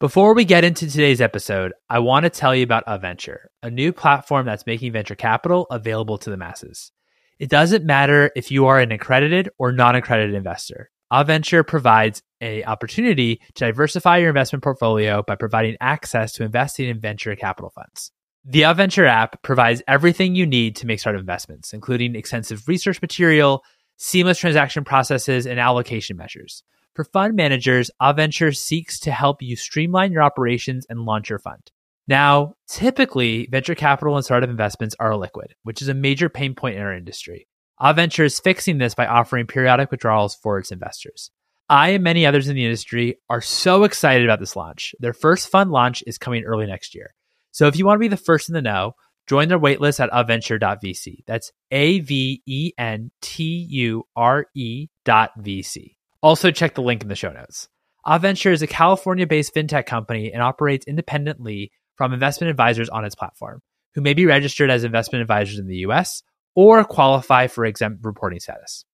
Before we get into today's episode, I want to tell you about Aventure, a new platform that's making venture capital available to the masses. It doesn't matter if you are an accredited or non-accredited investor. Aventure provides a opportunity to diversify your investment portfolio by providing access to investing in venture capital funds. The Aventure app provides everything you need to make startup investments, including extensive research material, seamless transaction processes, and allocation measures. For fund managers, Aventure seeks to help you streamline your operations and launch your fund. Now, typically, venture capital and startup investments are illiquid, which is a major pain point in our industry. Aventure is fixing this by offering periodic withdrawals for its investors. I and many others in the industry are so excited about this launch. Their first fund launch is coming early next year. So if you want to be the first in the know, join their waitlist at aventure.vc. That's A V E N T U R E dot VC. Also, check the link in the show notes. Aventure is a California based fintech company and operates independently from investment advisors on its platform, who may be registered as investment advisors in the US or qualify for exempt reporting status.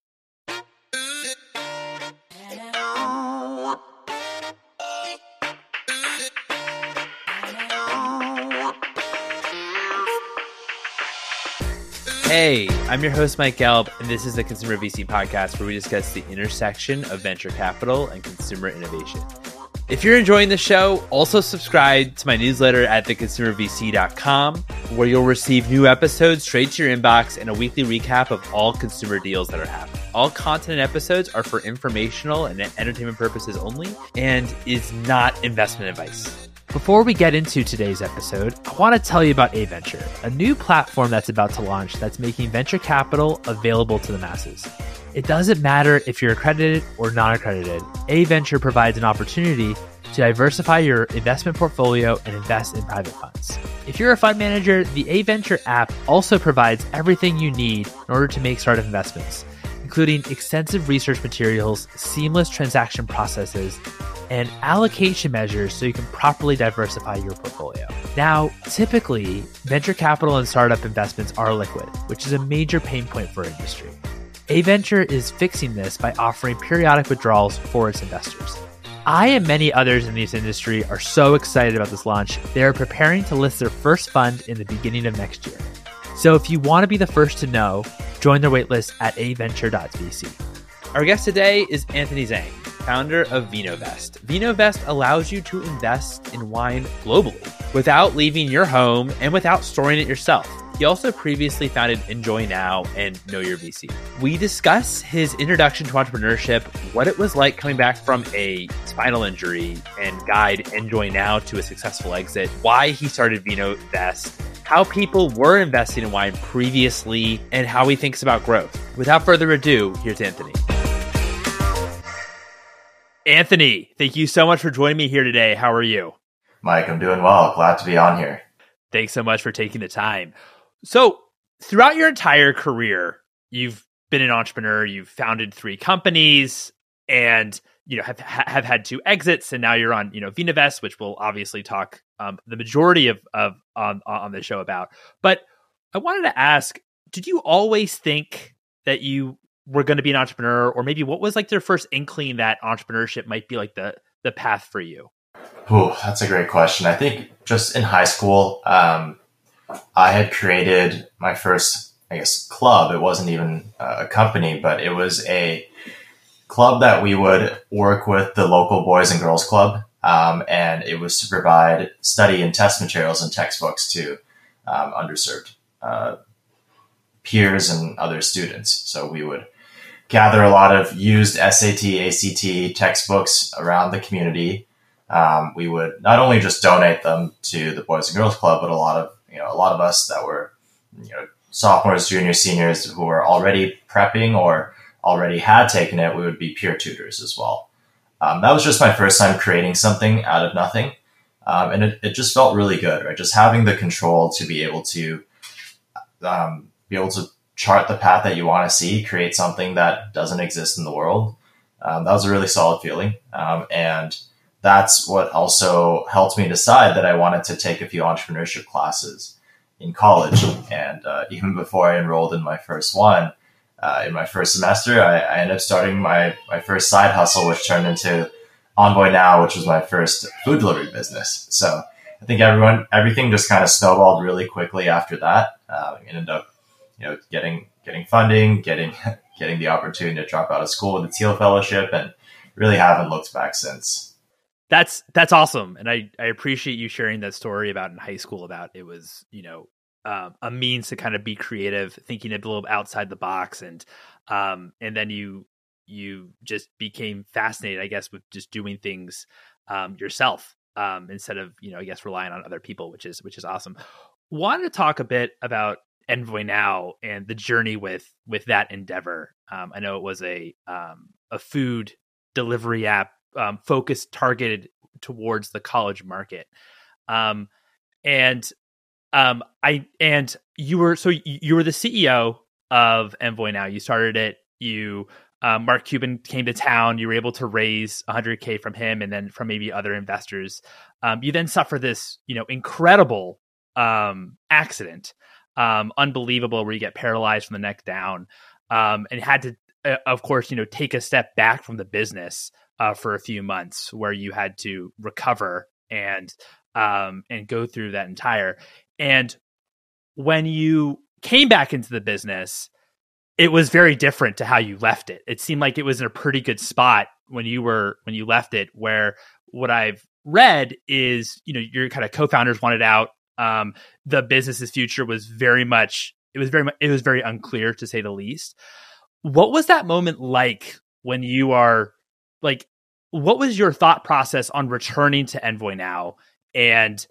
Hey, I'm your host, Mike Gelb, and this is the Consumer VC podcast where we discuss the intersection of venture capital and consumer innovation. If you're enjoying the show, also subscribe to my newsletter at theconsumervc.com, where you'll receive new episodes straight to your inbox and a weekly recap of all consumer deals that are happening. All content and episodes are for informational and entertainment purposes only and is not investment advice. Before we get into today's episode, I want to tell you about Aventure, a new platform that's about to launch that's making venture capital available to the masses. It doesn't matter if you're accredited or non accredited, Aventure provides an opportunity to diversify your investment portfolio and invest in private funds. If you're a fund manager, the Aventure app also provides everything you need in order to make startup investments, including extensive research materials, seamless transaction processes, and allocation measures so you can properly diversify your portfolio. Now, typically, venture capital and startup investments are liquid, which is a major pain point for industry. Aventure is fixing this by offering periodic withdrawals for its investors. I and many others in this industry are so excited about this launch. They are preparing to list their first fund in the beginning of next year. So if you want to be the first to know, join their waitlist at aventure.vc. Our guest today is Anthony Zhang founder of VinoVest. VinoVest allows you to invest in wine globally without leaving your home and without storing it yourself. He also previously founded Envoy Now and Know Your VC. We discuss his introduction to entrepreneurship, what it was like coming back from a spinal injury, and guide Envoy Now to a successful exit, why he started VinoVest, how people were investing in wine previously, and how he thinks about growth. Without further ado, here's Anthony. Anthony, thank you so much for joining me here today. How are you? Mike, I'm doing well. Glad to be on here. Thanks so much for taking the time. So, throughout your entire career, you've been an entrepreneur, you've founded three companies and you know have have had two exits and now you're on, you know, VinoVest, which we'll obviously talk um, the majority of of on on the show about. But I wanted to ask, did you always think that you were going to be an entrepreneur? Or maybe what was like their first inkling that entrepreneurship might be like the the path for you? Oh that's a great question. I think just in high school um, i had created my first i guess club. It wasn't even a company but it was a club that we would work with the local boys and girls club um, and it was to provide study and test materials and textbooks to um, underserved uh, peers and other students so we would gather a lot of used SAT, ACT textbooks around the community. Um, we would not only just donate them to the Boys and Girls Club, but a lot of you know a lot of us that were you know sophomores, juniors, seniors who were already prepping or already had taken it. We would be peer tutors as well. Um, that was just my first time creating something out of nothing, um, and it, it just felt really good. Right, just having the control to be able to um, be able to chart the path that you want to see, create something that doesn't exist in the world. Um, that was a really solid feeling. Um, and that's what also helped me decide that I wanted to take a few entrepreneurship classes in college. And uh, even before I enrolled in my first one, uh, in my first semester, I, I, ended up starting my, my first side hustle, which turned into Envoy Now, which was my first food delivery business. So I think everyone, everything just kind of snowballed really quickly after that. Uh, ended up, you know, getting getting funding, getting getting the opportunity to drop out of school with a Thiel Fellowship, and really haven't looked back since. That's that's awesome, and I I appreciate you sharing that story about in high school about it was you know um, a means to kind of be creative, thinking a little outside the box, and um, and then you you just became fascinated, I guess, with just doing things um, yourself um, instead of you know I guess relying on other people, which is which is awesome. Wanted to talk a bit about Envoy Now and the journey with with that endeavor. Um, I know it was a um, a food delivery app um, focused targeted towards the college market, um, and um, I and you were so you were the CEO of Envoy Now. You started it. You um, Mark Cuban came to town. You were able to raise 100k from him, and then from maybe other investors. Um, you then suffer this, you know, incredible um, accident, um, unbelievable, where you get paralyzed from the neck down, um, and had to, uh, of course, you know, take a step back from the business uh, for a few months, where you had to recover and um, and go through that entire. And when you came back into the business, it was very different to how you left it. It seemed like it was in a pretty good spot when you were when you left it. Where what I've read is, you know, your kind of co-founders wanted out. Um, the business's future was very much it was very much it was very unclear to say the least. What was that moment like when you are like? What was your thought process on returning to Envoy now, and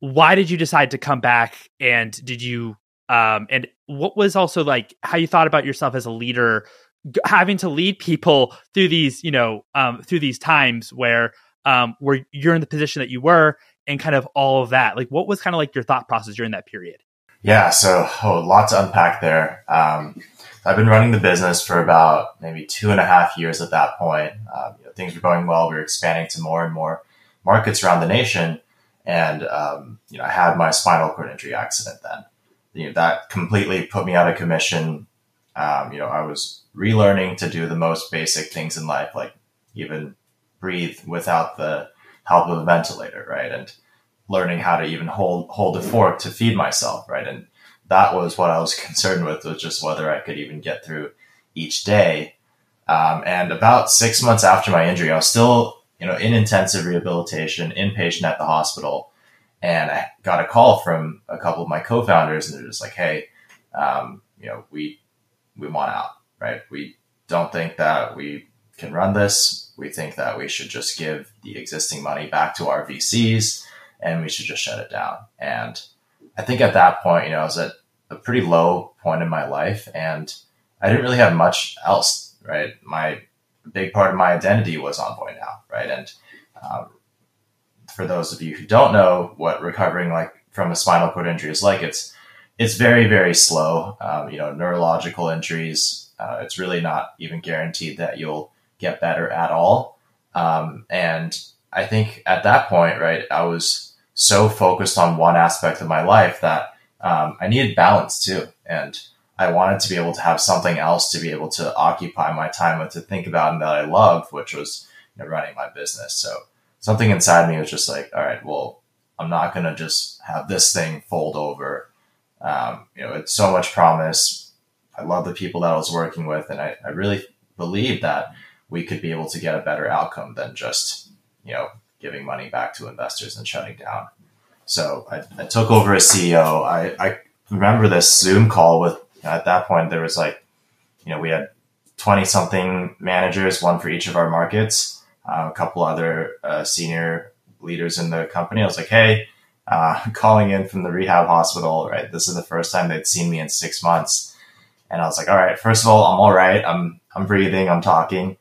why did you decide to come back? And did you um, and what was also like how you thought about yourself as a leader having to lead people through these you know um, through these times where um, where you're in the position that you were and kind of all of that? Like what was kind of like your thought process during that period? Yeah so oh, a lot to unpack there. Um, i've been running the business for about maybe two and a half years at that point. Um, you know, things were going well. We were expanding to more and more markets around the nation and um, you know i had my spinal cord injury accident then you know, that completely put me out of commission. Um, you know, I was relearning to do the most basic things in life, like even breathe without the help of a ventilator, right? And learning how to even hold hold a fork to feed myself, right? And that was what I was concerned with was just whether I could even get through each day. Um, and about six months after my injury, I was still, you know, in intensive rehabilitation, inpatient at the hospital and I got a call from a couple of my co-founders, and they're just like, "Hey, um, you know, we we want out, right? We don't think that we can run this. We think that we should just give the existing money back to our VCs, and we should just shut it down." And I think at that point, you know, I was at a pretty low point in my life, and I didn't really have much else, right? My big part of my identity was Envoy now, right? And um, for those of you who don't know what recovering like from a spinal cord injury is like, it's it's very very slow. Um, you know, neurological injuries. Uh, it's really not even guaranteed that you'll get better at all. Um, and I think at that point, right, I was so focused on one aspect of my life that um, I needed balance too, and I wanted to be able to have something else to be able to occupy my time with, to think about, and that I loved, which was you know, running my business. So something inside me was just like, all right, well, I'm not going to just have this thing fold over. Um, you know, it's so much promise. I love the people that I was working with, and I, I really believe that we could be able to get a better outcome than just, you know, giving money back to investors and shutting down. So I, I took over as CEO. I, I remember this Zoom call with, at that point, there was like, you know, we had 20 something managers, one for each of our markets uh, a couple other uh, senior leaders in the company. I was like, hey, uh, calling in from the rehab hospital, right? This is the first time they'd seen me in six months. And I was like, all right, first of all, I'm all right. I'm, I'm breathing, I'm talking.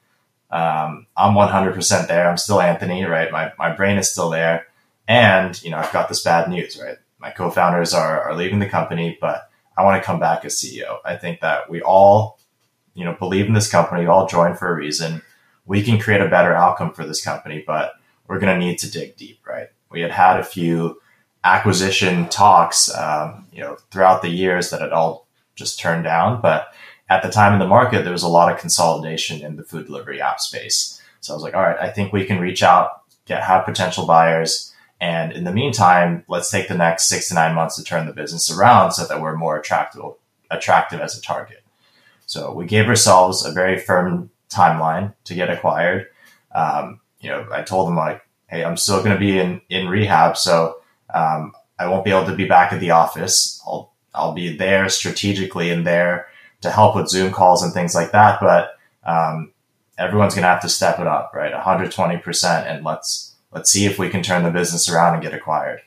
Um, I'm 100% there. I'm still Anthony, right? My, my brain is still there. And, you know, I've got this bad news, right? My co-founders are, are leaving the company, but I want to come back as CEO. I think that we all, you know, believe in this company, all joined for a reason we can create a better outcome for this company, but we're going to need to dig deep, right? We had had a few acquisition talks, um, you know, throughout the years that had all just turned down. But at the time in the market, there was a lot of consolidation in the food delivery app space. So I was like, all right, I think we can reach out, get have potential buyers. And in the meantime, let's take the next six to nine months to turn the business around so that we're more attractive, attractive as a target. So we gave ourselves a very firm timeline to get acquired. Um, you know, I told them like, Hey, I'm still going to be in, in rehab. So, um, I won't be able to be back at the office. I'll, I'll be there strategically and there to help with Zoom calls and things like that. But, um, everyone's going to have to step it up, right? 120%. And let's, let's see if we can turn the business around and get acquired.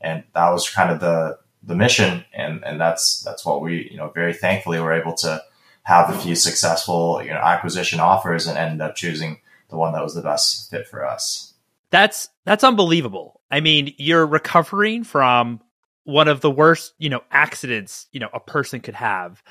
And that was kind of the, the mission. And, and that's, that's what we, you know, very thankfully were able to have a few successful, you know, acquisition offers and end up choosing the one that was the best fit for us. That's, that's unbelievable. I mean, you're recovering from one of the worst, you know, accidents, you know, a person could have.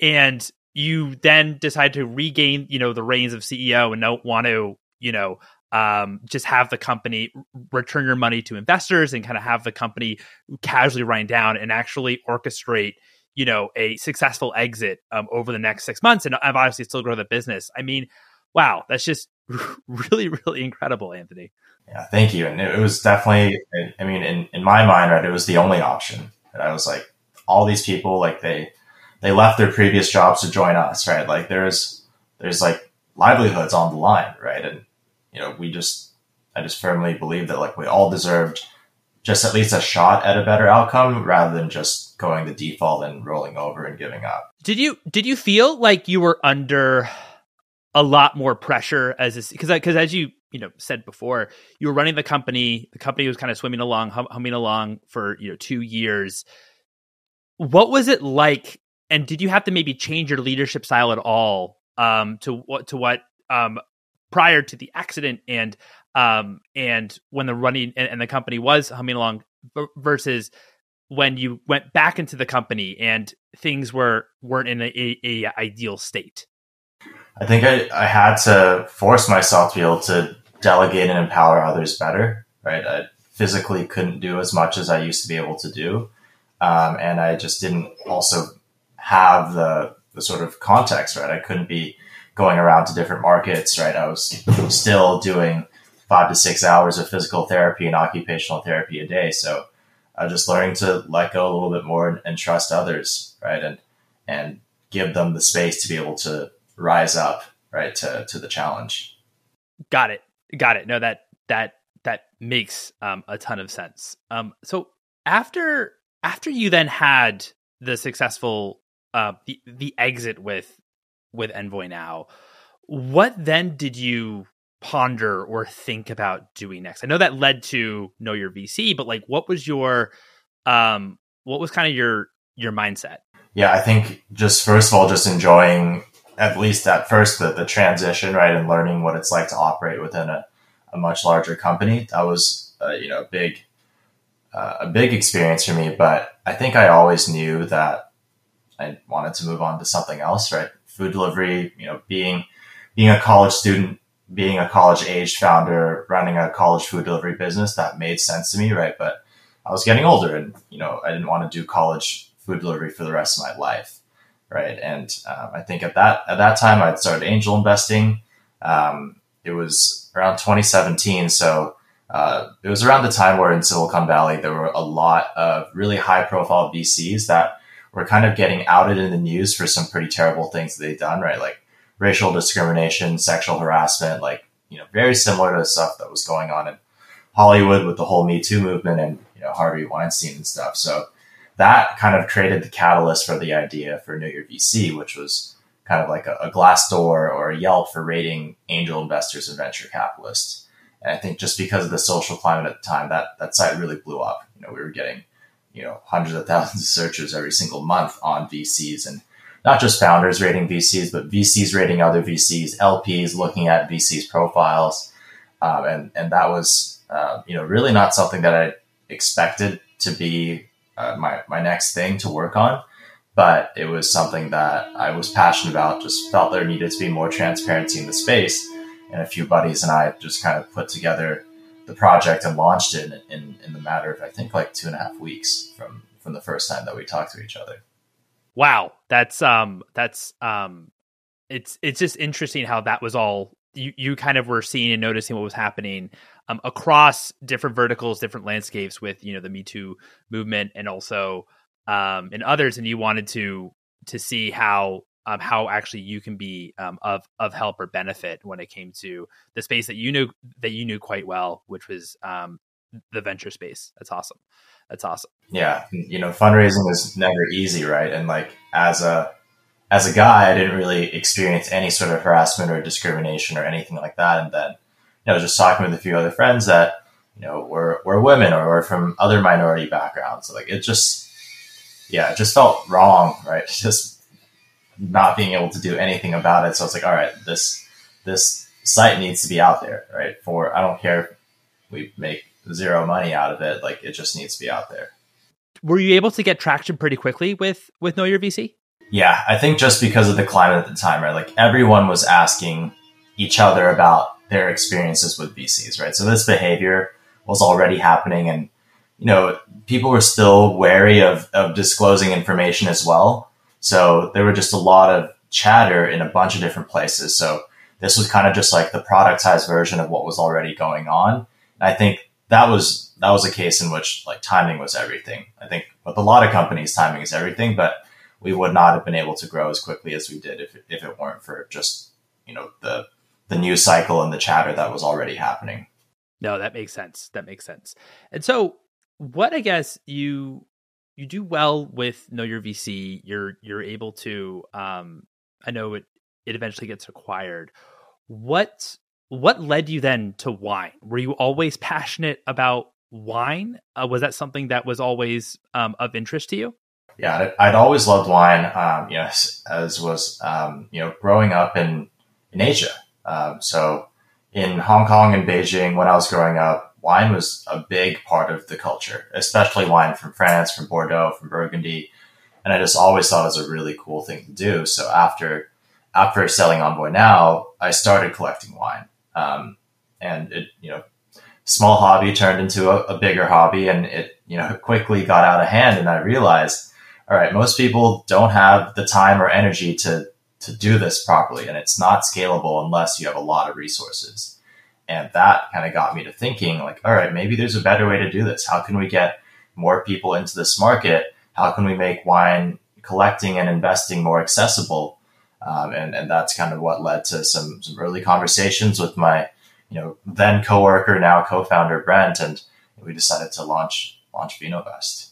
And you then decide to regain, you know, the reins of CEO and don't want to, you know, um, just have the company return your money to investors and kind of have the company casually wind down and actually orchestrate, you know, a successful exit um, over the next six months and obviously still grow the business. I mean, wow, that's just really, really incredible, Anthony. Yeah, thank you. And it was definitely, I mean, in, in my mind, right, it was the only option. And I was like, all these people, like they, they left their previous jobs to join us, right? Like there's, there's like livelihoods on the line, right? And, you know, we just, I just firmly believe that like we all deserved just at least a shot at a better outcome rather than just going the default and rolling over and giving up. Did you, did you feel like you were under a lot more pressure as because, because as you, you know, said before, you were running the company, the company was kind of swimming along, hum, humming along for, you know, two years. What was it like and did you have to maybe change your leadership style at all um, to what to what um, prior to the accident and um, and when the running and, and, the company was humming along versus when you went back into the company and things were weren't in a, a, a ideal state? I think I, I had to force myself to be able to delegate and empower others better. Right, I physically couldn't do as much as I used to be able to do, um, and I just didn't also have the, the sort of context, right? I couldn't be going around to different markets, right? I was still doing five to six hours of physical therapy and occupational therapy a day. So I was just learning to let go a little bit more and, and trust others, right? And, and give them the space to be able to rise up, right? To, to the challenge. Got it. Got it. No, that, that, that makes um, a ton of sense. Um, so after, after you then had the successful uh, the the exit with with Envoy now. What then did you ponder or think about doing next? I know that led to know your VC, but like, what was your um, what was kind of your your mindset? Yeah, I think just first of all, just enjoying at least at first the, the transition, right, and learning what it's like to operate within a, a much larger company. That was uh, you know a big uh, a big experience for me. But I think I always knew that I wanted to move on to something else, right? Food delivery, you know, being, being a college student, being a college aged founder, running a college food delivery business, that made sense to me, right? But I was getting older and, you know, I didn't want to do college food delivery for the rest of my life. Right. And um, I think at that, at that time I'd started angel investing. Um, it was around 2017. So, uh, it was around the time where in Silicon Valley, there were a lot of really high profile VCs that were kind of getting outed in the news for some pretty terrible things that they've done, right? Like racial discrimination, sexual harassment, like, you know, very similar to the stuff that was going on in Hollywood with the whole Me Too movement and, you know, Harvey Weinstein and stuff. So that kind of created the catalyst for the idea for Know Your VC, which was kind of like a, a Glassdoor or a Yelp for rating angel investors and venture capitalists. And I think just because of the social climate at the time, that, that site really blew up. You know, we were getting you know hundreds of thousands of searches every single month on VCs and not just founders rating VCs, but VCs rating other VCs, LPs looking at VCs profiles, um, and and that was uh, you know really not something that I expected to be uh, my my next thing to work on, but it was something that I was passionate about. Just felt there needed to be more transparency in the space, and a few buddies and I just kind of put together the project and launched it in, in, in the matter of I think like two and a half weeks from from the first time that we talked to each other. Wow, that's um that's um it's it's just interesting how that was all you, you kind of were seeing and noticing what was happening um, across different verticals, different landscapes with you know the Me Too movement, and also um, and others, and you wanted to to see how um, how actually you can be um, of of help or benefit when it came to the space that you knew that you knew quite well, which was um, the venture space. That's awesome. That's awesome. Yeah, you know, fundraising is never easy, right? And like as a as a guy, I didn't really experience any sort of harassment or discrimination or anything like that. And then, you know, just talking with a few other friends that you know were were women or were from other minority backgrounds, like it just yeah, it just felt wrong, right? Just not being able to do anything about it. So it's like, all right, this this site needs to be out there, right? For I don't care if we make zero money out of it, like it just needs to be out there. Were you able to get traction pretty quickly with with Know Your VC? Yeah, I think just because of the climate at the time, right? Like everyone was asking each other about their experiences with VCs, right? So this behavior was already happening and you know, people were still wary of, of disclosing information as well. So there were just a lot of chatter in a bunch of different places. So this was kind of just like the productized version of what was already going on. And I think that was that was a case in which like timing was everything. I think with a lot of companies, timing is everything, but we would not have been able to grow as quickly as we did if if it weren't for just you know the the news cycle and the chatter that was already happening. No, that makes sense. That makes sense. And so, what I guess you you do well with know your VC. You're you're able to. Um, I know it it eventually gets acquired. What what led you then to wine? Were you always passionate about wine? Uh, was that something that was always um, of interest to you? Yeah, I'd always loved wine. Um, you know, as, as was um, you know growing up in in Asia. Um, so in Hong Kong and Beijing, when I was growing up, wine was a big part of the culture, especially wine from France, from Bordeaux, from Burgundy. And I just always thought it was a really cool thing to do. So after after selling Envoy Now, I started collecting wine. Um, and it, you know, small hobby turned into a, a bigger hobby and it, you know, quickly got out of hand. And I realized, all right, most people don't have the time or energy to, to do this properly. And it's not scalable unless you have a lot of resources. And that kind of got me to thinking, like, all right, maybe there's a better way to do this. How can we get more people into this market? How can we make wine collecting and investing more accessible? Um, and, and that's kind of what led to some, some early conversations with my, you know, then coworker, now co-founder Brent, and we decided to launch launch VinoVest.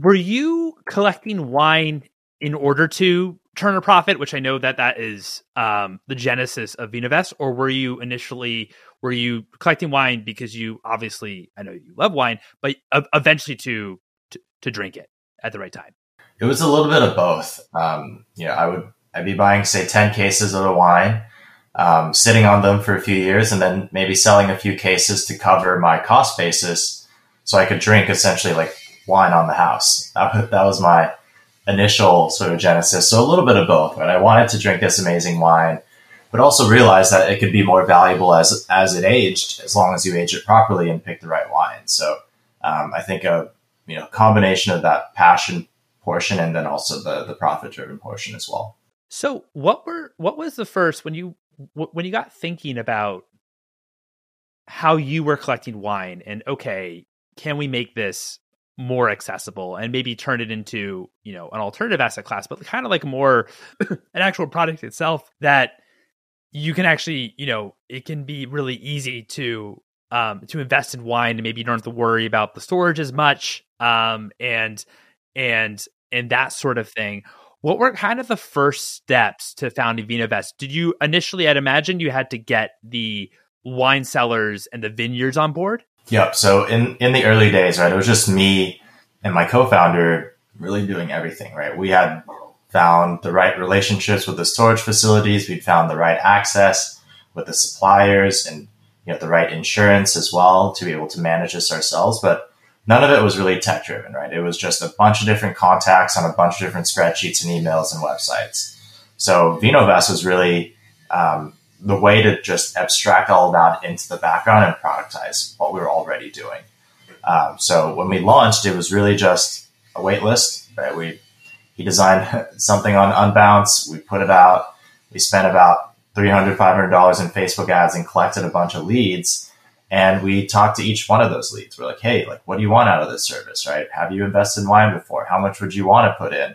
Were you collecting wine in order to turn a profit, which I know that that is um, the genesis of VinoVest, or were you initially were you collecting wine because you obviously I know you love wine, but eventually to, to, to drink it at the right time? It was a little bit of both. Um, you know, I would I'd be buying say ten cases of the wine, um, sitting on them for a few years, and then maybe selling a few cases to cover my cost basis, so I could drink essentially like wine on the house. That, that was my initial sort of genesis. So a little bit of both. Right, I wanted to drink this amazing wine but also realize that it could be more valuable as as it aged, as long as you age it properly and pick the right wine. So um, I think a you know combination of that passion portion and then also the the profit driven portion as well. So what were what was the first when you when you got thinking about how you were collecting wine and okay, can we make this more accessible and maybe turn it into you know an alternative asset class but kind of like more an actual product itself that you can actually, you know, it can be really easy to um to invest in wine and maybe you don't have to worry about the storage as much um and and and that sort of thing. What were kind of the first steps to founding VinoVest? Did you initially I'd imagine you had to get the wine cellars and the vineyards on board? Yep. So in in the early days, right, it was just me and my co-founder really doing everything, right? We had found the right relationships with the storage facilities. We'd found the right access with the suppliers and you know the right insurance as well to be able to manage this ourselves. But none of it was really tech driven, right? It was just a bunch of different contacts on a bunch of different spreadsheets and emails and websites. So VinoVest was really um, the way to just abstract all that into the background and productize what we were already doing. Um, so when we launched, it was really just a wait list, right? We he designed something on Unbounce. We put it out. We spent about $300, $500 in Facebook ads and collected a bunch of leads. And we talked to each one of those leads. We're like, hey, like, what do you want out of this service, right? Have you invested in wine before? How much would you want to put in?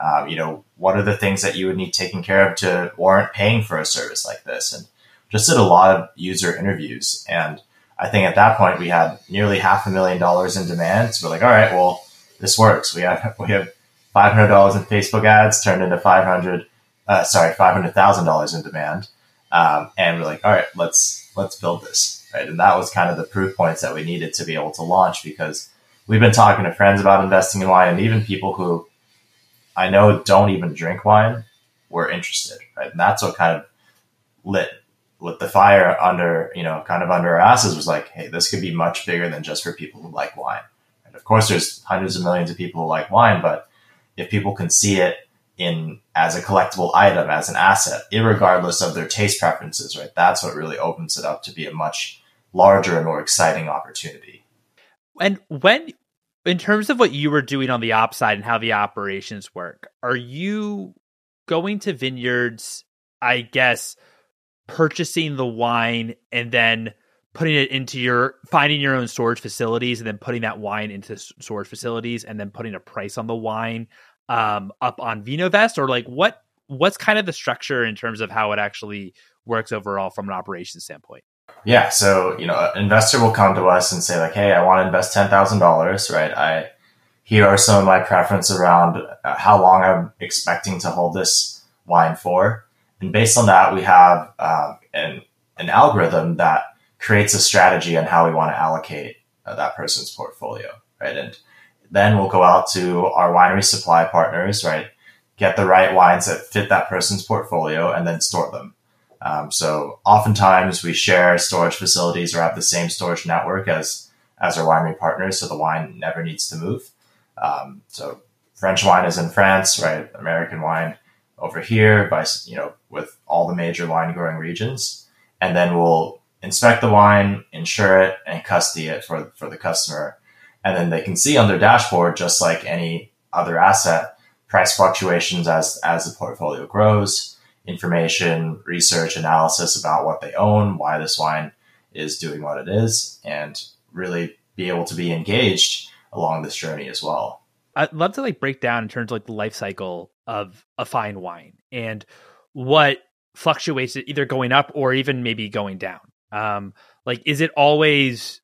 Um, you know, what are the things that you would need taken care of to warrant paying for a service like this? And just did a lot of user interviews. And I think at that point we had nearly half a million dollars in demand. So we're like, all right, well, this works. We have we have five hundred dollars in Facebook ads turned into five hundred, uh, sorry, five hundred thousand dollars in demand. Um, and we're like, all right, let's let's build this, right? And that was kind of the proof points that we needed to be able to launch because we've been talking to friends about investing in wine, and even people who I know don't even drink wine were interested, right? And that's what kind of lit lit the fire under, you know, kind of under our asses was like, hey, this could be much bigger than just for people who like wine. And of course, there's hundreds of millions of people who like wine, but if people can see it in as a collectible item, as an asset, regardless of their taste preferences, right? That's what really opens it up to be a much larger and more exciting opportunity. And when, in terms of what you were doing on the op side and how the operations work, are you going to vineyards? I guess purchasing the wine and then putting it into your finding your own storage facilities and then putting that wine into storage facilities and then putting a price on the wine um, up on VinoVest or like what what's kind of the structure in terms of how it actually works overall from an operations standpoint? Yeah, so you know, an investor will come to us and say like, "Hey, I want to invest ten thousand dollars, right? I here are some of my preferences around uh, how long I'm expecting to hold this wine for." And based on that, we have um, an, an algorithm that creates a strategy on how we want to allocate uh, that person's portfolio, right? And then we'll go out to our winery supply partners, right? Get the right wines that fit that person's portfolio and then store them. Um, so oftentimes we share storage facilities or have the same storage network as as our winery partners, so the wine never needs to move. Um, so French wine is in France, right? American wine over here by you know with all the major wine growing regions, and then we'll inspect the wine, insure it, and custody it for for the customer, and then they can see on their dashboard just like any other asset price fluctuations as as the portfolio grows, information, research, analysis about what they own, why this wine is doing what it is, and really be able to be engaged along this journey as well. I'd love to like break down in terms of like the life cycle of a fine wine and what fluctuates it either going up or even maybe going down. Um, like, is it always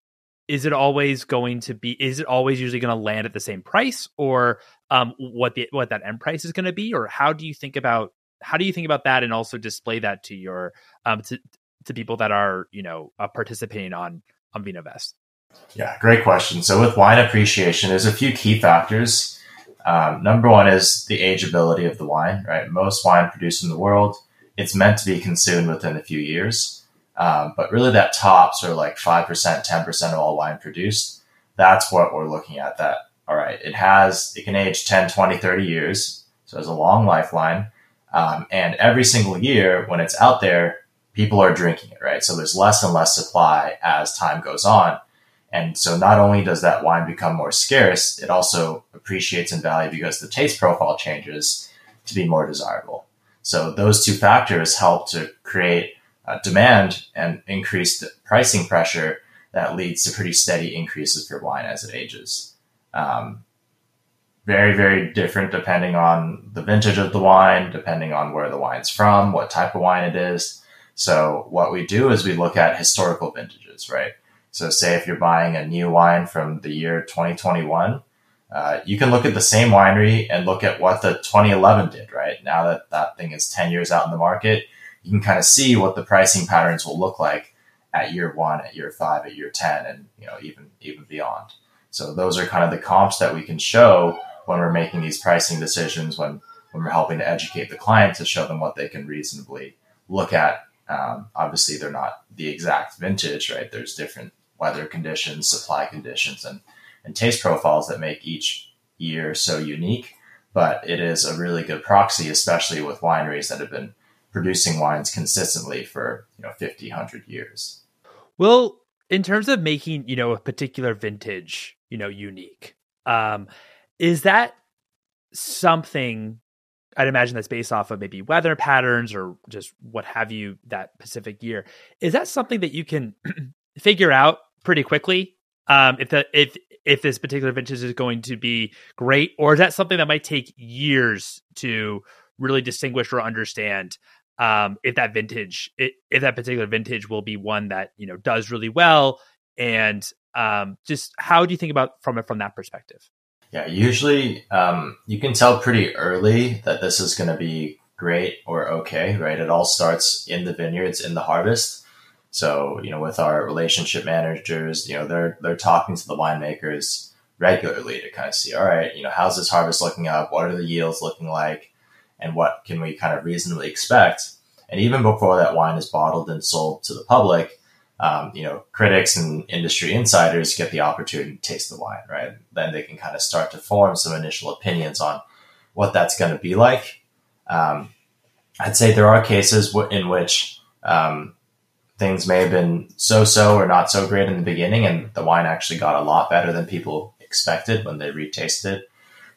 is it always going to be is it always usually going to land at the same price or um, what the what that end price is going to be or how do you think about how do you think about that and also display that to your um, to, to people that are you know uh, participating on on VinoVest? Yeah, great question. So with wine appreciation, there's a few key factors. Um, number one is the ageability of the wine, right? Most wine produced in the world, it's meant to be consumed within a few years. Um, but really that top sort of like 5%, 10% of all wine produced, that's what we're looking at that, all right, it has, it can age 10, 20, 30 years. So it's a long lifeline. Um, and every single year when it's out there, people are drinking it, right? So there's less and less supply as time goes on. And so not only does that wine become more scarce, it also appreciates in value because the taste profile changes to be more desirable. So those two factors help to create uh, demand and increased pricing pressure that leads to pretty steady increases for wine as it ages. Um, very, very different depending on the vintage of the wine, depending on where the wine's from, what type of wine it is. So what we do is we look at historical vintages, right? So say if you're buying a new wine from the year 2021, uh, you can look at the same winery and look at what the 2011 did, right? Now that that thing is 10 years out in the market, you can kind of see what the pricing patterns will look like at year one, at year five, at year 10, and, you know, even, even beyond. So those are kind of the comps that we can show when we're making these pricing decisions, when, when we're helping to educate the client to show them what they can reasonably look at. Um, obviously, they're not the exact vintage, right? There's different weather conditions, supply conditions, and, and taste profiles that make each year so unique. But it is a really good proxy, especially with wineries that have been producing wines consistently for you know 50 100 years well in terms of making you know a particular vintage you know unique um is that something I'd imagine that's based off of maybe weather patterns or just what have you that specific year. Is that something that you can figure out pretty quickly? Um, if the if if this particular vintage is going to be great, or is that something that might take years to really distinguish or understand um, if that vintage, if that particular vintage will be one that you know does really well, and um, just how do you think about from it from that perspective? Yeah, usually um, you can tell pretty early that this is going to be great or okay, right? It all starts in the vineyards in the harvest. So you know, with our relationship managers, you know, they're they're talking to the winemakers regularly to kind of see, all right, you know, how's this harvest looking up? What are the yields looking like? And what can we kind of reasonably expect. And even before that wine is bottled and sold to the public, um, you know, critics and industry insiders get the opportunity to taste the wine, right? Then they can kind of start to form some initial opinions on what that's going to be like. Um, I'd say there are cases in which um, things may have been so-so or not so great in the beginning, and the wine actually got a lot better than people expected when they retasted it.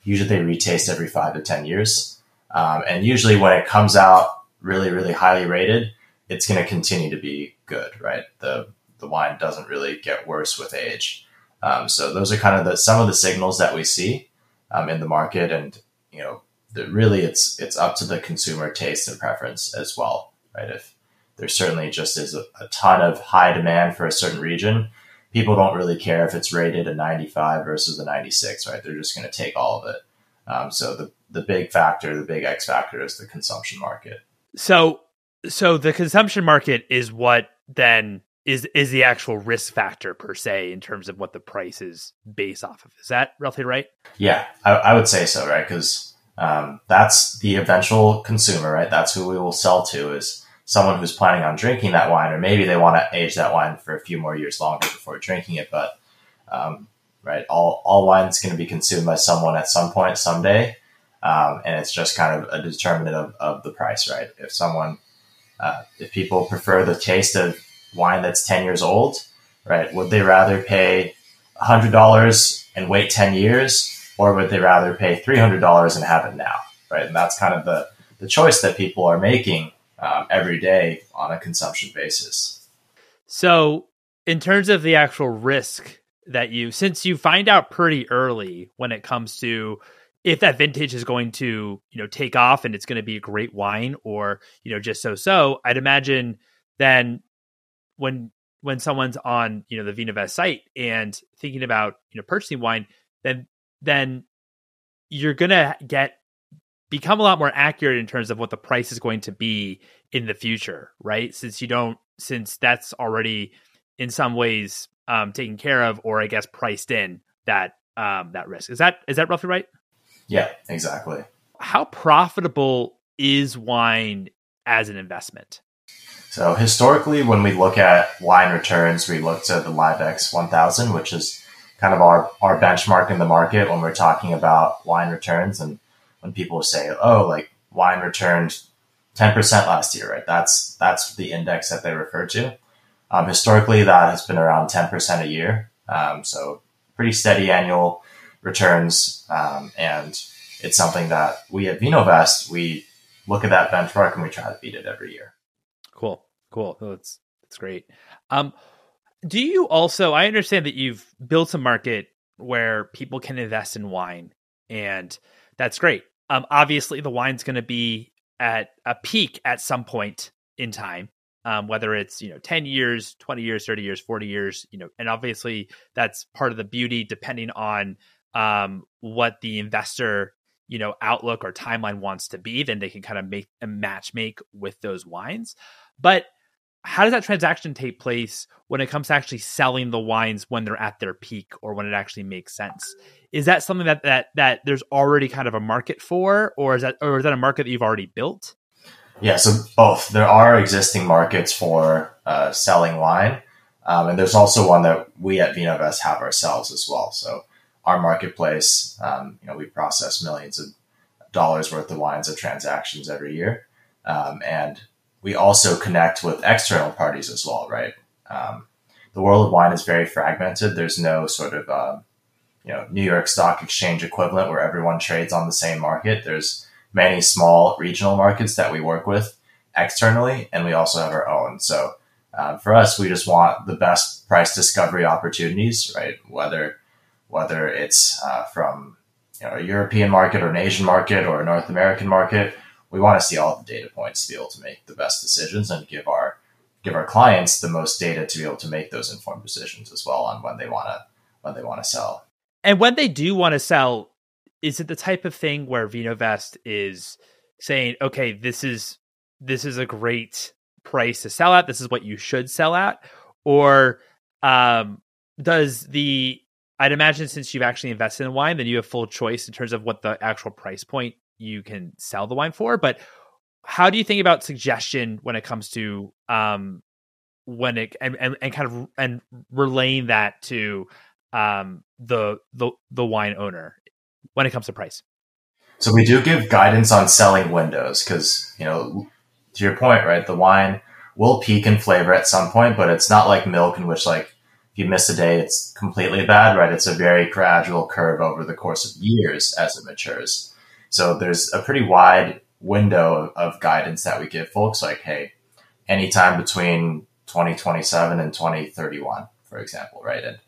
Usually, they retaste every five to ten years. Um, and usually when it comes out really, really highly rated, it's going to continue to be good, right? The, the wine doesn't really get worse with age. Um, so those are kind of the, some of the signals that we see um, in the market. And, you know, the, really it's, it's up to the consumer taste and preference as well, right? If there certainly just is a, a ton of high demand for a certain region, people don't really care if it's rated a 95 versus a 96, right? They're just going to take all of it. Um, so the the big factor, the big X factor, is the consumption market. So so the consumption market is what then is is the actual risk factor per se in terms of what the price is based off of. Is that roughly right? Yeah, I, I would say so, right? Because um, that's the eventual consumer, right? That's who we will sell to is someone who's planning on drinking that wine, or maybe they want to age that wine for a few more years longer before drinking it. But um, right? All all wine is going to be consumed by someone at some point someday, um, and it's just kind of a determinant of, of the price, right? If someone, uh, if people prefer the taste of wine that's ten years old, right? Would they rather pay hundred dollars and wait ten years, or would they rather pay three hundred dollars and have it now, right? And that's kind of the the choice that people are making um, every day on a consumption basis. So, in terms of the actual risk that you since you find out pretty early when it comes to if that vintage is going to you know take off and it's going to be a great wine or you know just so so i'd imagine then when when someone's on you know the Vinovest site and thinking about you know purchasing wine then then you're going to get become a lot more accurate in terms of what the price is going to be in the future right? Since you don't since that's already in some ways um, taken care of, or I guess priced in that um, that risk. Is that is that roughly right? Yeah, exactly. How profitable is wine as an investment? So historically, when we look at wine returns, we look to the Liv-Ex 1000, which is kind of our, our benchmark in the market when we're talking about wine returns. And when people say, oh, like wine returned 10% last year, right? That's, that's the index that they refer to. Um, historically, that has been around 10% a year. Um, so pretty steady annual returns. Um, and it's something that we at Vinovest, we look at that benchmark and we try to beat it every year. Cool. Cool. that's, that's great. Um, do you also, I understand that you've built a market where people can invest in wine and that's great. Um, obviously the wine's going to be at a peak at some point in time um, whether it's you know 10 years 20 years 30 years 40 years you know and obviously that's part of the beauty depending on um, what the investor you know outlook or timeline wants to be then they can kind of make a match make with those wines. But how does that transaction take place when it comes to actually selling the wines when they're at their peak or when it actually makes sense? Is that something that that that there's already kind of a market for or is that or is that a market that you've already built yeah, so both. There are existing markets for uh, selling wine, um, and there's also one that we at Vinovest have ourselves as well. So our marketplace, um, you know, we process millions of dollars worth of wines of transactions every year, um, and we also connect with external parties as well. Right, um, the world of wine is very fragmented. There's no sort of um, you know New York Stock Exchange equivalent where everyone trades on the same market. There's many small regional markets that we work with externally, and we also have our own. So um, for us, we just want the best price discovery opportunities, right? Whether whether it's uh, from you know, a European market or an Asian market or a North American market, we want to see all the data points to be able to make the best decisions and give our give our clients the most data to be able to make those informed decisions as well on when they want to when they want to sell. And when they do want to sell, is it the type of thing where VinoVest is saying, okay, this is this is a great price to sell at, this is what you should sell at, or um, does the I'd imagine since you've actually invested in wine, then you have full choice in terms of what the actual price point you can sell the wine for. But how do you think about suggestion when it comes to um, when it and, and, and kind of and relaying that to um, the the the wine owner when it comes to price? So we do give guidance on selling windows because you know to your point, right? The wine will peak in flavor at some point, but it's not like milk in which like if you miss a day, it's completely bad, right? It's a very gradual curve over the course of years as it matures. So there's a pretty wide window of, guidance that we give folks, like, hey, anytime between 2027 and 2031, for example, right? And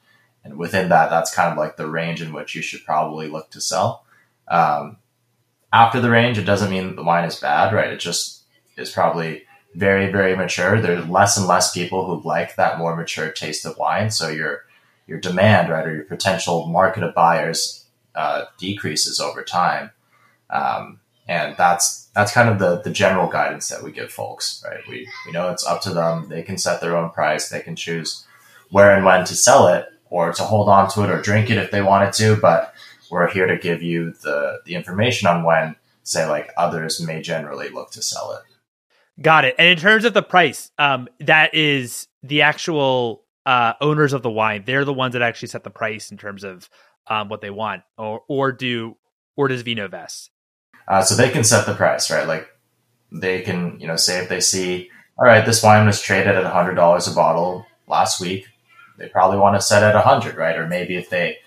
and within that, that's kind of like the range in which you should probably look to sell. Um, after the range, it doesn't mean the wine is bad, right? It just is probably very, very mature, there's less and less people who like that more mature taste of wine. So your your demand, right, or your potential market of buyers uh, decreases over time. Um, and that's that's kind of the the general guidance that we give folks, right? We we know it's up to them. They can set their own price. They can choose where and when to sell it, or to hold on to it, or drink it if they wanted to. But we're here to give you the the information on when, say, like others may generally look to sell it. Got it. And in terms of the price, um, that is the actual uh, owners of the wine. They're the ones that actually set the price in terms of um, what they want, or or do or does VinoVest? Uh, so they can set the price, right? Like they can, you know, say if they see, all right, this wine was traded at hundred dollars a bottle last week, they probably want to set at a hundred, right? Or maybe if they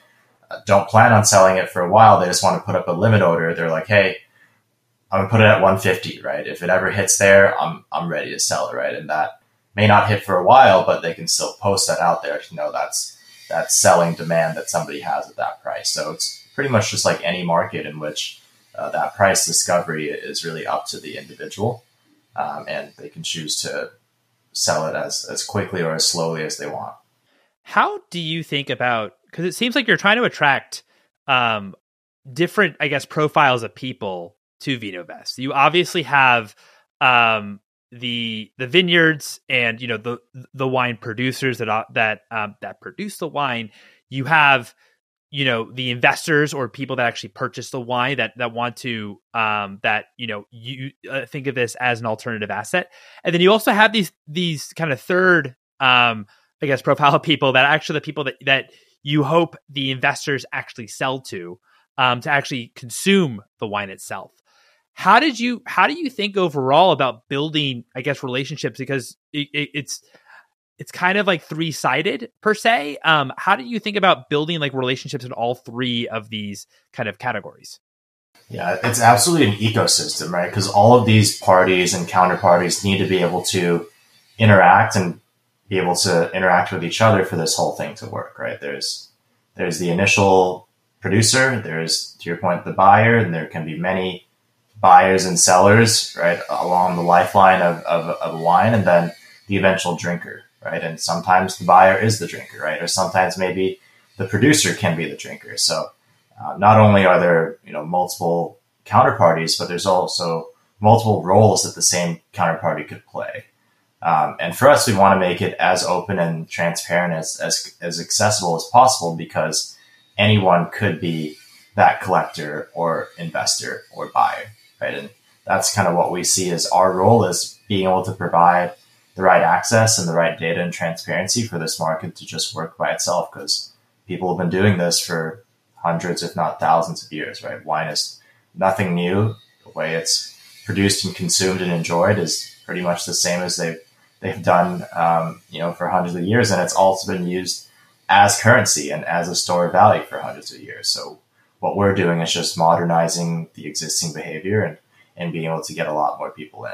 uh, don't plan on selling it for a while, they just want to put up a limit order. They're like, hey, I'm gonna put it at 150, right? If it ever hits there, I'm I'm ready to sell it, right? And that may not hit for a while, but they can still post that out there to know that's that selling demand that somebody has at that price. So it's pretty much just like any market in which uh, that price discovery is really up to the individual, um, and they can choose to sell it as as quickly or as slowly as they want. How do you think about? Because it seems like you're trying to attract um, different, I guess, profiles of people to VinoVest. You obviously have um, the the vineyards and you know the the wine producers that uh, that um, that produce the wine. You have you know the investors or people that actually purchase the wine that that want to um, that you know you uh, think of this as an alternative asset, and then you also have these these kind of third um, I guess profile of people that actually the people that that you hope the investors actually sell to um, to actually consume the wine itself. How did you how do you think overall about building I guess relationships because it, it, it's it's kind of like three sided per se. Um, how do you think about building like relationships in all three of these kind of categories? Yeah, it's absolutely an ecosystem, right? Because all of these parties and counterparties need to be able to interact and be able to interact with each other for this whole thing to work, right? There's there's the initial producer, there's to your point the buyer, and there can be many buyers and sellers, right, along the lifeline of, of, of wine, and then the eventual drinker, right? And sometimes the buyer is the drinker, right? Or sometimes maybe the producer can be the drinker. So uh, not only are there, you know, multiple counterparties, but there's also multiple roles that the same counterparty could play. Um, and for us, we want to make it as open and transparent as, as, as accessible as possible because anyone could be that collector or investor or buyer right? And that's kind of what we see as our role is being able to provide the right access and the right data and transparency for this market to just work by itself because people have been doing this for hundreds, if not thousands of years, right? Wine is nothing new. The way it's produced and consumed and enjoyed is pretty much the same as they've they've done, um, you know, for hundreds of years, and it's also been used as currency and as a store of value for hundreds of years. So what we're doing is just modernizing the existing behavior and and being able to get a lot more people in.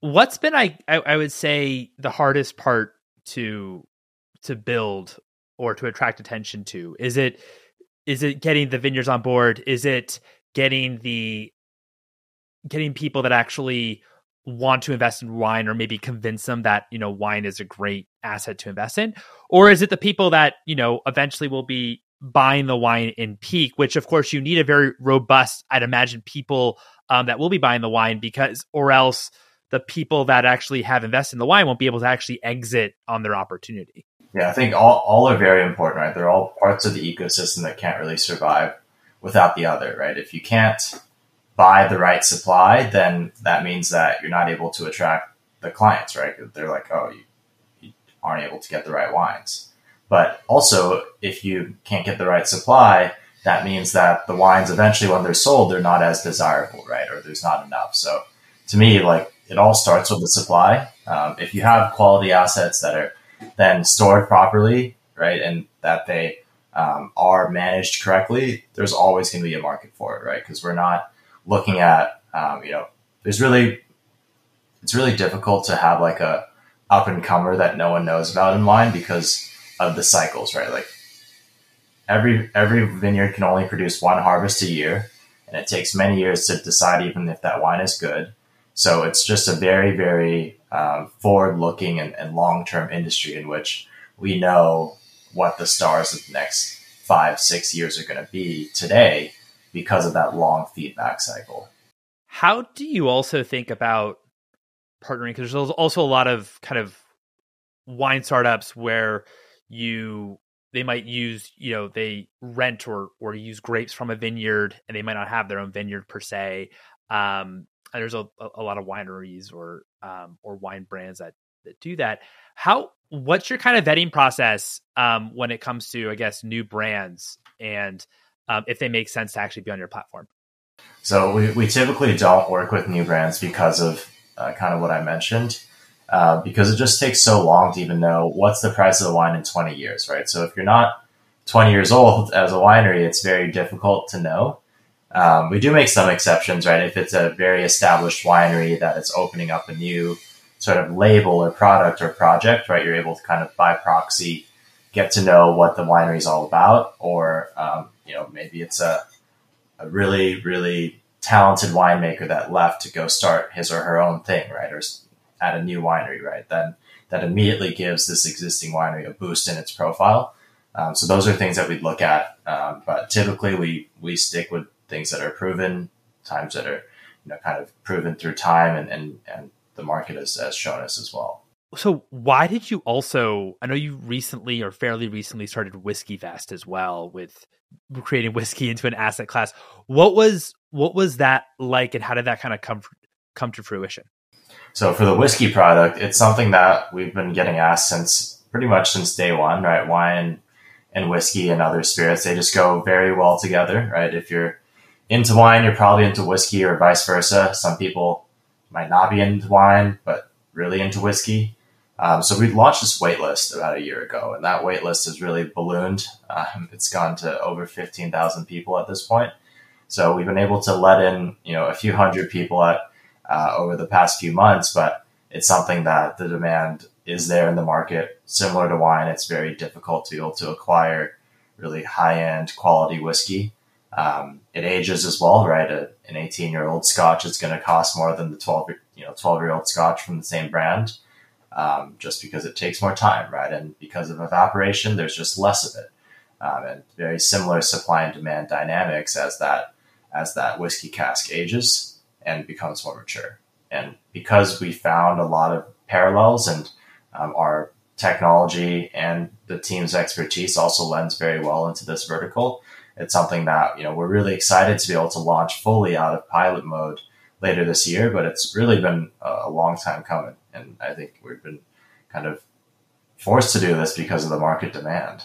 What's been I, I would say the hardest part to to build or to attract attention to? Is it is it getting the vineyards on board? Is it getting the getting people that actually want to invest in wine or maybe convince them that you know wine is a great asset to invest in? Or is it the people that you know eventually will be buying the wine in peak which of course you need a very robust i'd imagine people um, that will be buying the wine because or else the people that actually have invested in the wine won't be able to actually exit on their opportunity. Yeah i think all, all are very important right? They're all parts of the ecosystem that can't really survive without the other right? If you can't buy the right supply, then that means that you're not able to attract the clients, right? They're like, oh, you, you aren't able to get the right wines. But also, if you can't get the right supply, that means that the wines eventually, when they're sold, they're not as desirable, right? Or there's not enough. So to me, like it all starts with the supply. Um, if you have quality assets that are then stored properly, right, and that they um, are managed correctly, there's always going to be a market for it, right? Because we're not looking at, um, you know, there's really, it's really difficult to have like a up and comer that no one knows about in wine because of the cycles, right? Like every every vineyard can only produce one harvest a year, and it takes many years to decide even if that wine is good. So it's just a very very um, forward looking and, and long term industry in which we know what the stars of the next five six years are going to be today because of that long feedback cycle. How do you also think about partnering? Because there's also a lot of kind of wine startups where you they might use you know they rent or or use grapes from a vineyard and they might not have their own vineyard per se um and there's a, a lot of wineries or um or wine brands that that do that how what's your kind of vetting process um when it comes to i guess new brands and um, if they make sense to actually be on your platform? So we, we typically don't work with new brands because of uh, kind of what I mentioned, uh, because it just takes so long to even know what's the price of the wine in 20 years, right? So if you're not 20 years old as a winery, it's very difficult to know. Um, we do make some exceptions, right? If it's a very established winery that is opening up a new sort of label or product or project, right? You're able to kind of by proxy get to know what the winery is all about, or um, you know, maybe it's a, a really, really talented winemaker that left to go start his or her own thing, right? Or at a new winery, right? Then that immediately gives this existing winery a boost in its profile. Um, so those are things that we'd look at. Um, but typically we, we stick with things that are proven, times that are, you know, kind of proven through time and, and, and the market has, has shown us as well. So why did you also I know you recently or fairly recently started WhiskeyVest as well with creating whiskey into an asset class. What was what was that like and how did that kind of come come to fruition? So for the whiskey product, it's something that we've been getting asked since pretty much since day one, right? Wine and whiskey and other spirits, they just go very well together, right? If you're into wine, you're probably into whiskey or vice versa. Some people might not be into wine, but really into whiskey. Um, so we launched this waitlist about a year ago, and that waitlist has really ballooned. Um, it's gone to over 15,000 people at this point. So we've been able to let in, you know, a few hundred people at, uh, over the past few months, but it's something that the demand is there in the market. Similar to wine, it's very difficult to be able to acquire really high end quality whiskey. Um, it ages as well, right? A, an 18 year old scotch is going to cost more than the 12, you know, 12 year old scotch from the same brand um, just because it takes more time, right? And because of evaporation, there's just less of it. Um, and very similar supply and demand dynamics as that as that whiskey cask ages and becomes more mature. And because we found a lot of parallels and um, our technology and the team's expertise also lends very well into this vertical. It's something that you know we're really excited to be able to launch fully out of pilot mode later this year, but it's really been a long time coming. And I think we've been kind of forced to do this because of the market demand.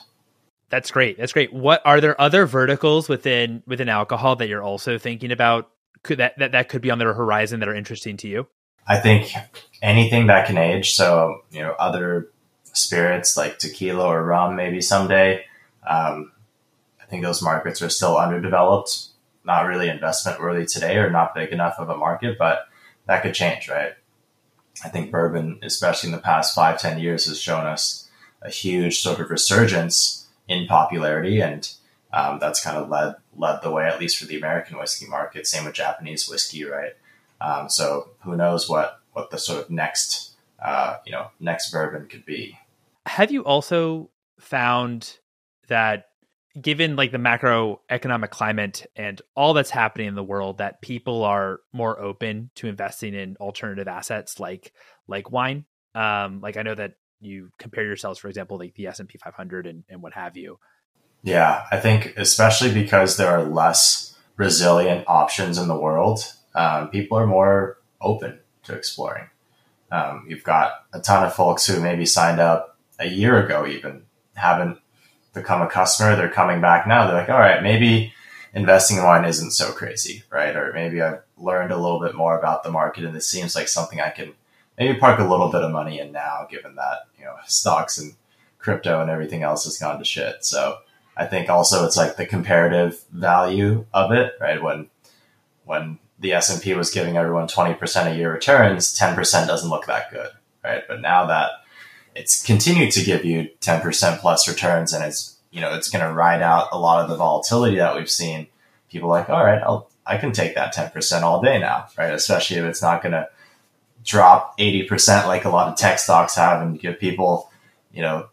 That's great. That's great. What are there other verticals within within alcohol that you're also thinking about could that, that that could be on the horizon that are interesting to you? I think anything that can age. So, you know, other spirits like tequila or rum, maybe someday. Um, I think those markets are still underdeveloped not really investment worthy today or not big enough of a market, but that could change, right? I think bourbon, especially in the past five, 10 years, has shown us a huge sort of resurgence in popularity. And um, that's kind of led, led the way, at least for the American whiskey market. Same with Japanese whiskey, right? Um, so who knows what, what the sort of next, uh, you know, next bourbon could be. Have you also found that given like the macroeconomic climate and all that's happening in the world that people are more open to investing in alternative assets like like wine. Um like i know that you compare yourselves for example like the s&p 500 and, and what have you. Yeah i think especially because there are less resilient options in the world um, people are more open to exploring. Um, you've got a ton of folks who maybe signed up a year ago even haven't become a customer, they're coming back now. They're like, all right, maybe investing in wine isn't so crazy, right? Or maybe I've learned a little bit more about the market and this seems like something I can maybe park a little bit of money in now, given that, you know, stocks and crypto and everything else has gone to shit. So I think also it's like the comparative value of it, right? When, when the S&P was giving everyone 20% a year returns, 10% doesn't look that good, right? But now that it's continued to give you 10% plus returns and it's, you know, it's going to ride out a lot of the volatility that we've seen. People like, all right, I'll, I can take that 10% all day now, right? Especially if it's not going to drop 80% like a lot of tech stocks have and give people, you know,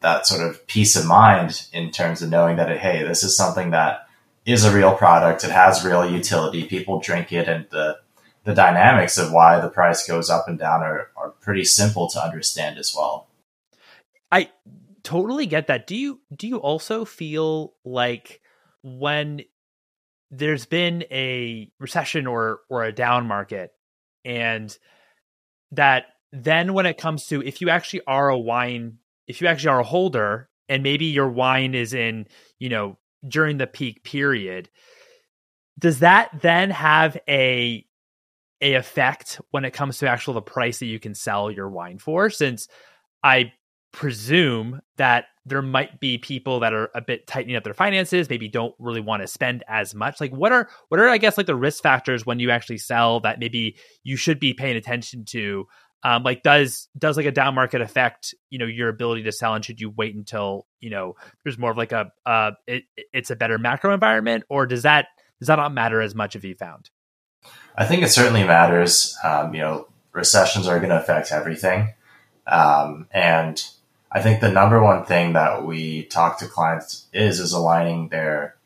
that sort of peace of mind in terms of knowing that, hey, this is something that is a real product. It has real utility. People drink it and the, the dynamics of why the price goes up and down are, are pretty simple to understand as well. I totally get that. Do you do you also feel like when there's been a recession or or a down market and that then when it comes to if you actually are a wine if you actually are a holder and maybe your wine is in, you know, during the peak period, does that then have a a effect when it comes to actual the price that you can sell your wine for since i presume that there might be people that are a bit tightening up their finances maybe don't really want to spend as much. Like what are what are i guess like the risk factors when you actually sell that maybe you should be paying attention to? Um, like does does like a down market affect you know your ability to sell and should you wait until you know there's more of like a uh it, it's a better macro environment or does that does that not matter as much if you found I think it certainly matters. Um, you know, recessions are going to affect everything. Um, and I think the number one thing that we talk to clients is, is aligning their,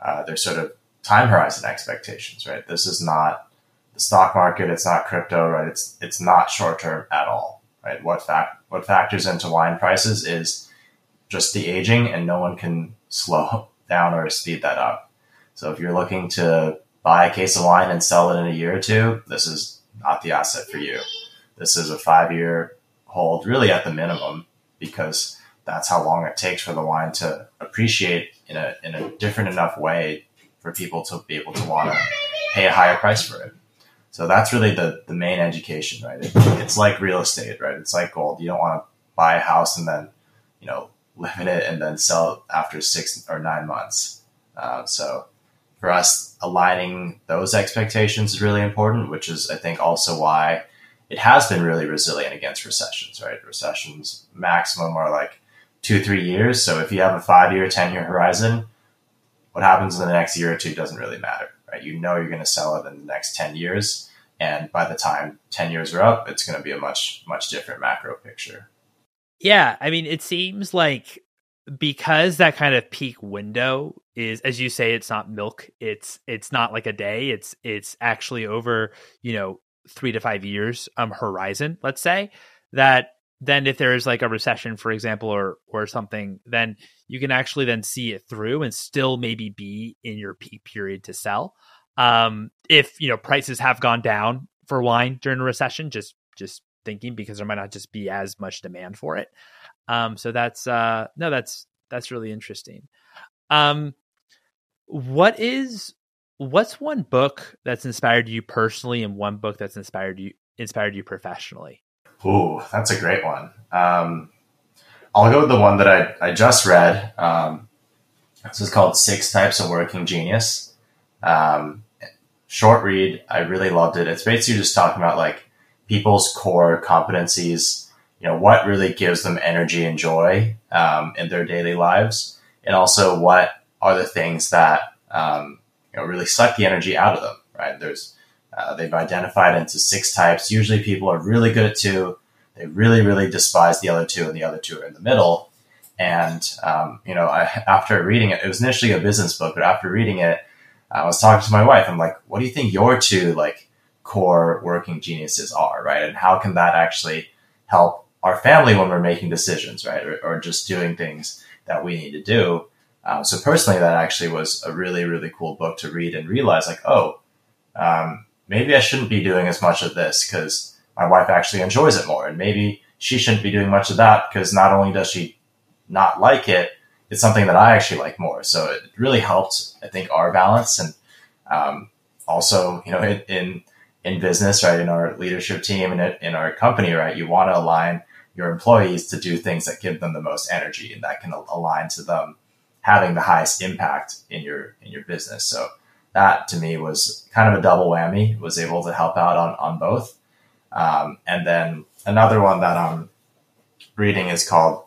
uh, their sort of time horizon expectations, right? This is not the stock market. It's not crypto, right? It's, it's not short term at all, right? What fact, what factors into wine prices is just the aging and no one can slow down or speed that up. So if you're looking to buy a case of wine and sell it in a year or two, this is not the asset for you. This is a five year hold, really at the minimum, because that's how long it takes for the wine to appreciate in a, in a different enough way for people to be able to want to pay a higher price for it. So that's really the, the main education, right? It, it's like real estate, right? It's like gold. You don't want to buy a house and then, you know, live in it and then sell it after six or nine months. Uh, so for us, aligning those expectations is really important, which is, I think, also why it has been really resilient against recessions, right? Recessions maximum are like two, three years. So if you have a five year, 10 year horizon, what happens in the next year or two doesn't really matter, right? You know you're going to sell it in the next 10 years. And by the time 10 years are up, it's going to be a much, much different macro picture. Yeah. I mean, it seems like because that kind of peak window is as you say it's not milk it's it's not like a day it's it's actually over you know 3 to 5 years um horizon let's say that then if there is like a recession for example or or something then you can actually then see it through and still maybe be in your peak period to sell. Um if you know prices have gone down for wine during a recession just just thinking because there might not just be as much demand for it um, so that's uh, no, that's that's really interesting. Um, what is what's one book that's inspired you personally, and one book that's inspired you inspired you professionally? Ooh, that's a great one. Um, I'll go with the one that I, I just read. Um, this is called Six Types of Working Genius. Um, short read. I really loved it. It's basically just talking about like people's core competencies, you know, what really gives them energy and joy um, in their daily lives, and also what are the things that um, you know really suck the energy out of them. Right? There's uh, they've identified into six types. Usually, people are really good at two. They really, really despise the other two, and the other two are in the middle. And um, you know, I, after reading it, it was initially a business book, but after reading it, I was talking to my wife. I'm like, "What do you think your two like core working geniuses are, right? And how can that actually help our family when we're making decisions, right? Or, or just doing things that we need to do?" Um, so personally, that actually was a really, really cool book to read and realize, like, oh, um, maybe I shouldn't be doing as much of this because my wife actually enjoys it more. And maybe she shouldn't be doing much of that because not only does she not like it, it's something that I actually like more. So it really helped, I think, our balance. And um, also, you know, in, in, in business, right, in our leadership team and in our company, right, you want to align your employees to do things that give them the most energy and that can align to them having the highest impact in your in your business. So that to me was kind of a double whammy. Was able to help out on on both. Um, and then another one that I'm reading is called,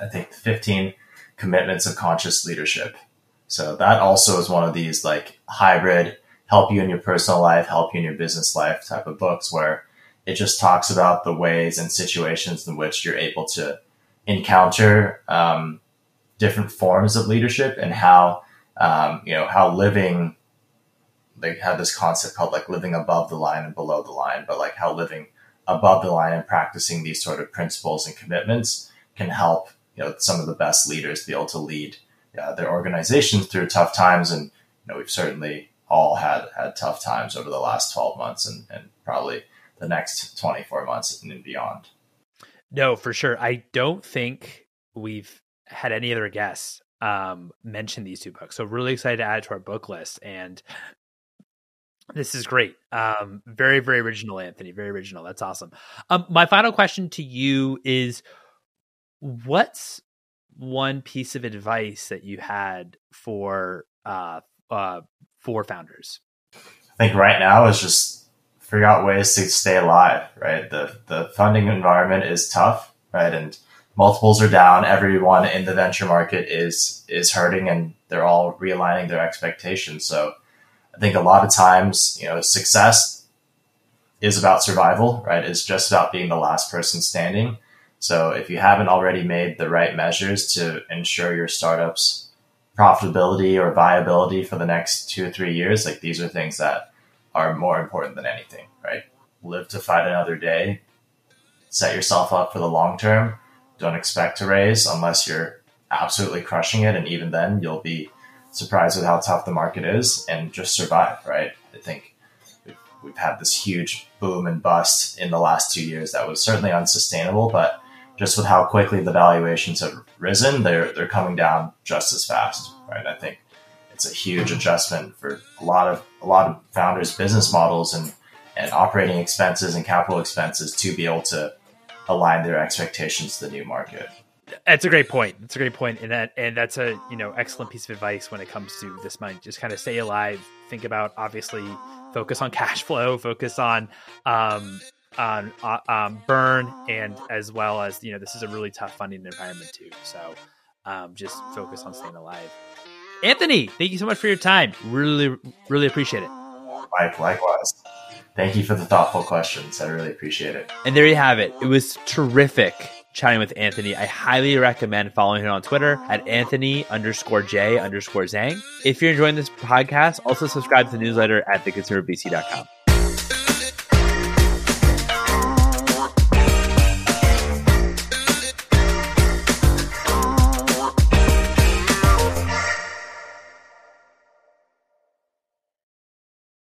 I think, 15 Commitments of Conscious Leadership. So that also is one of these like hybrid, help you in your personal life, help you in your business life type of books where it just talks about the ways and situations in which you're able to encounter um, different forms of leadership and how um, you know, how living, they have this concept called like living above the line and below the line, but like how living above the line and practicing these sort of principles and commitments can help, you know, some of the best leaders be able to lead uh, their organizations through tough times. And, you know, we've certainly all had, had tough times over the last 12 months and, and probably the next 24 months and beyond. No, for sure. I don't think we've had any other guests um, mention these two books. So really excited to add it to our book list. And this is great. Um, very, very original, Anthony. Very original. That's awesome. Um, my final question to you is what's one piece of advice that you had for uh, uh, for founders? I think right now is just figure out ways to stay alive, right? The the funding environment is tough, right? And multiples are down. Everyone in the venture market is is hurting, and they're all realigning their expectations. So, I think a lot of times, you know, success is about survival, right? It's just about being the last person standing. So, if you haven't already made the right measures to ensure your startup's profitability or viability for the next two or three years, like these are things that are more important than anything, right? Live to fight another day. Set yourself up for the long term don't expect to raise unless you're absolutely crushing it. And even then, you'll be surprised with how tough the market is and just survive, right? I think we've, had this huge boom and bust in the last two years that was certainly unsustainable, but just with how quickly the valuations have risen, they're, they're coming down just as fast, right? I think it's a huge adjustment for a lot of, a lot of founders' business models and, and operating expenses and capital expenses to be able to align their expectations to the new market. That's a great point. That's a great point, and that and that's a you know excellent piece of advice when it comes to this money. Just kind of stay alive. Think about obviously focus on cash flow, focus on um, on uh, um, burn, and as well as you know this is a really tough funding environment too. So um, just focus on staying alive. Anthony, thank you so much for your time. Really, really appreciate it. Mike, likewise. Thank you for the thoughtful questions. I really appreciate it. And there you have it. It was terrific chatting with Anthony. I highly recommend following him on Twitter at Anthony underscore J underscore Zhang. If you're enjoying this podcast, also subscribe to the newsletter at theconsumervc.com.